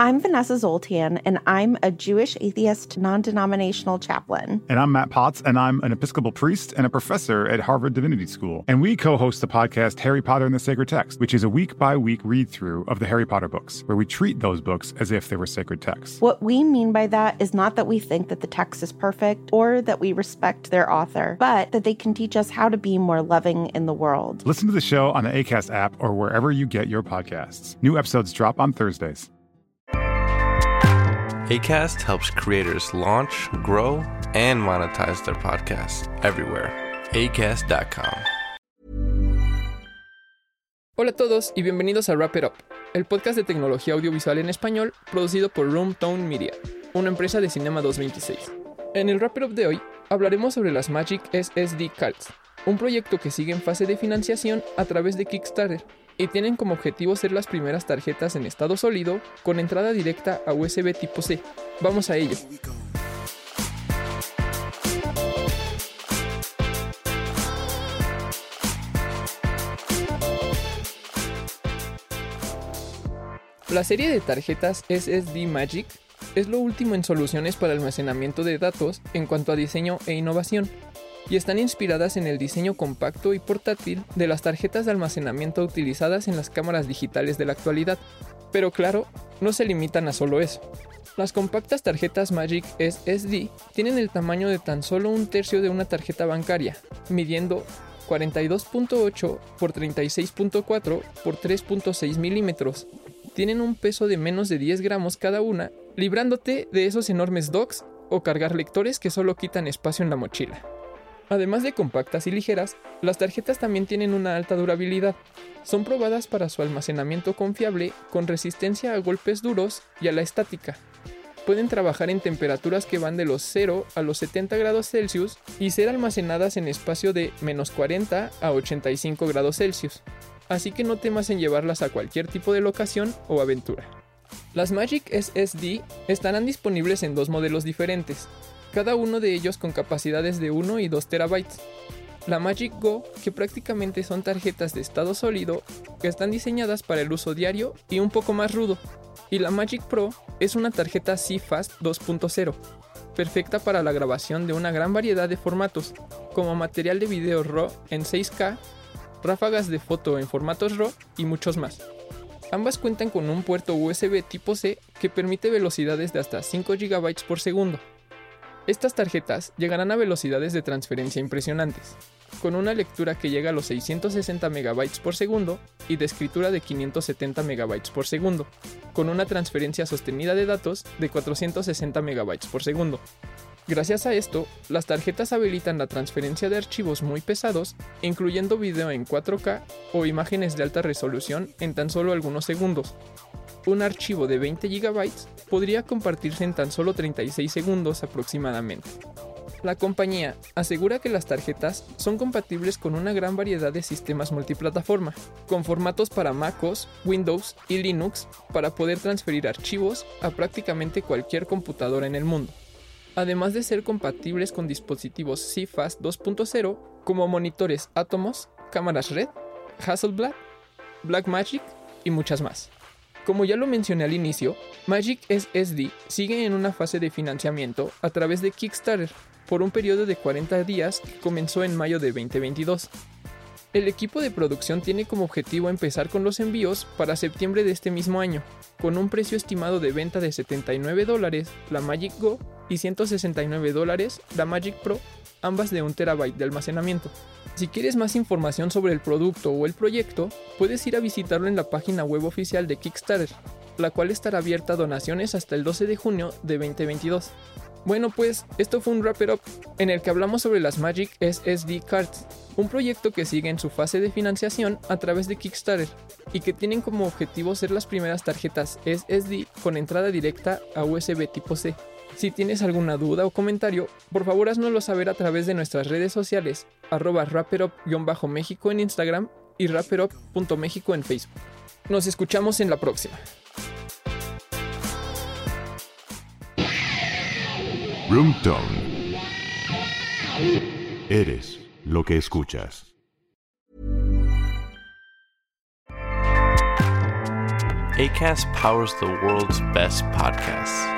I'm Vanessa Zoltan, and I'm a Jewish atheist non denominational chaplain. And I'm Matt Potts, and I'm an Episcopal priest and a professor at Harvard Divinity School. And we co host the podcast Harry Potter and the Sacred Text, which is a week by week read through of the Harry Potter books, where we treat those books as if they were sacred texts. What we mean by that is not that we think that the text is perfect or that we respect their author, but that they can teach us how to be more loving in the world. Listen to the show on the ACAST app or wherever you get your podcasts. New episodes drop on Thursdays. ACAST helps creators launch, grow, and monetize their podcasts everywhere. ACAST.com. Hola a todos y bienvenidos a Wrap It Up, el podcast de tecnología audiovisual en español producido por Roomtone Media, una empresa de Cinema 226. En el Wrap It Up de hoy hablaremos sobre las Magic SSD Cards, un proyecto que sigue en fase de financiación a través de Kickstarter y tienen como objetivo ser las primeras tarjetas en estado sólido con entrada directa a USB tipo C. Vamos a ello. La serie de tarjetas SSD Magic es lo último en soluciones para almacenamiento de datos en cuanto a diseño e innovación y están inspiradas en el diseño compacto y portátil de las tarjetas de almacenamiento utilizadas en las cámaras digitales de la actualidad. Pero claro, no se limitan a solo eso. Las compactas tarjetas Magic SSD tienen el tamaño de tan solo un tercio de una tarjeta bancaria, midiendo 42.8 por 36.4 por 3.6 milímetros. Tienen un peso de menos de 10 gramos cada una, librándote de esos enormes docks o cargar lectores que solo quitan espacio en la mochila. Además de compactas y ligeras, las tarjetas también tienen una alta durabilidad. Son probadas para su almacenamiento confiable con resistencia a golpes duros y a la estática. Pueden trabajar en temperaturas que van de los 0 a los 70 grados Celsius y ser almacenadas en espacio de menos 40 a 85 grados Celsius. Así que no temas en llevarlas a cualquier tipo de locación o aventura. Las Magic SSD estarán disponibles en dos modelos diferentes, cada uno de ellos con capacidades de 1 y 2 terabytes. La Magic Go, que prácticamente son tarjetas de estado sólido que están diseñadas para el uso diario y un poco más rudo. Y la Magic Pro es una tarjeta CFast 2.0, perfecta para la grabación de una gran variedad de formatos, como material de video RAW en 6K, ráfagas de foto en formatos RAW y muchos más. Ambas cuentan con un puerto USB tipo C que permite velocidades de hasta 5 GB por segundo, estas tarjetas llegarán a velocidades de transferencia impresionantes, con una lectura que llega a los 660 MB por segundo y de escritura de 570 MB por segundo, con una transferencia sostenida de datos de 460 MB por segundo. Gracias a esto, las tarjetas habilitan la transferencia de archivos muy pesados, incluyendo video en 4K o imágenes de alta resolución en tan solo algunos segundos, un archivo de 20 GB podría compartirse en tan solo 36 segundos aproximadamente. La compañía asegura que las tarjetas son compatibles con una gran variedad de sistemas multiplataforma, con formatos para MacOS, Windows y Linux para poder transferir archivos a prácticamente cualquier computadora en el mundo, además de ser compatibles con dispositivos CFast 2.0 como monitores Atomos, cámaras Red, Hasselblad, Blackmagic y muchas más. Como ya lo mencioné al inicio, Magic SSD sigue en una fase de financiamiento a través de Kickstarter por un periodo de 40 días que comenzó en mayo de 2022. El equipo de producción tiene como objetivo empezar con los envíos para septiembre de este mismo año, con un precio estimado de venta de 79 dólares la Magic Go y 169 dólares la Magic Pro, ambas de 1 terabyte de almacenamiento. Si quieres más información sobre el producto o el proyecto, puedes ir a visitarlo en la página web oficial de Kickstarter, la cual estará abierta a donaciones hasta el 12 de junio de 2022. Bueno pues, esto fue un Wrap It Up en el que hablamos sobre las Magic SSD Cards, un proyecto que sigue en su fase de financiación a través de Kickstarter y que tienen como objetivo ser las primeras tarjetas SSD con entrada directa a USB tipo C. Si tienes alguna duda o comentario, por favor haznoslo saber a través de nuestras redes sociales, arroba méxico en Instagram y rapperup.mexico en Facebook. Nos escuchamos en la próxima. Roomtone. Eres lo que escuchas. ACAST powers the world's best podcasts.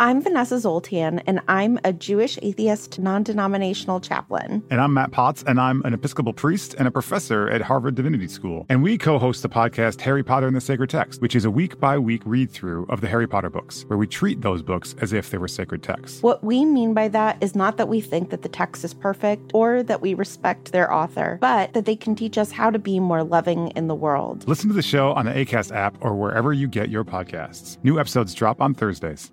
I'm Vanessa Zoltan, and I'm a Jewish atheist non denominational chaplain. And I'm Matt Potts, and I'm an Episcopal priest and a professor at Harvard Divinity School. And we co host the podcast Harry Potter and the Sacred Text, which is a week by week read through of the Harry Potter books, where we treat those books as if they were sacred texts. What we mean by that is not that we think that the text is perfect or that we respect their author, but that they can teach us how to be more loving in the world. Listen to the show on the ACAST app or wherever you get your podcasts. New episodes drop on Thursdays.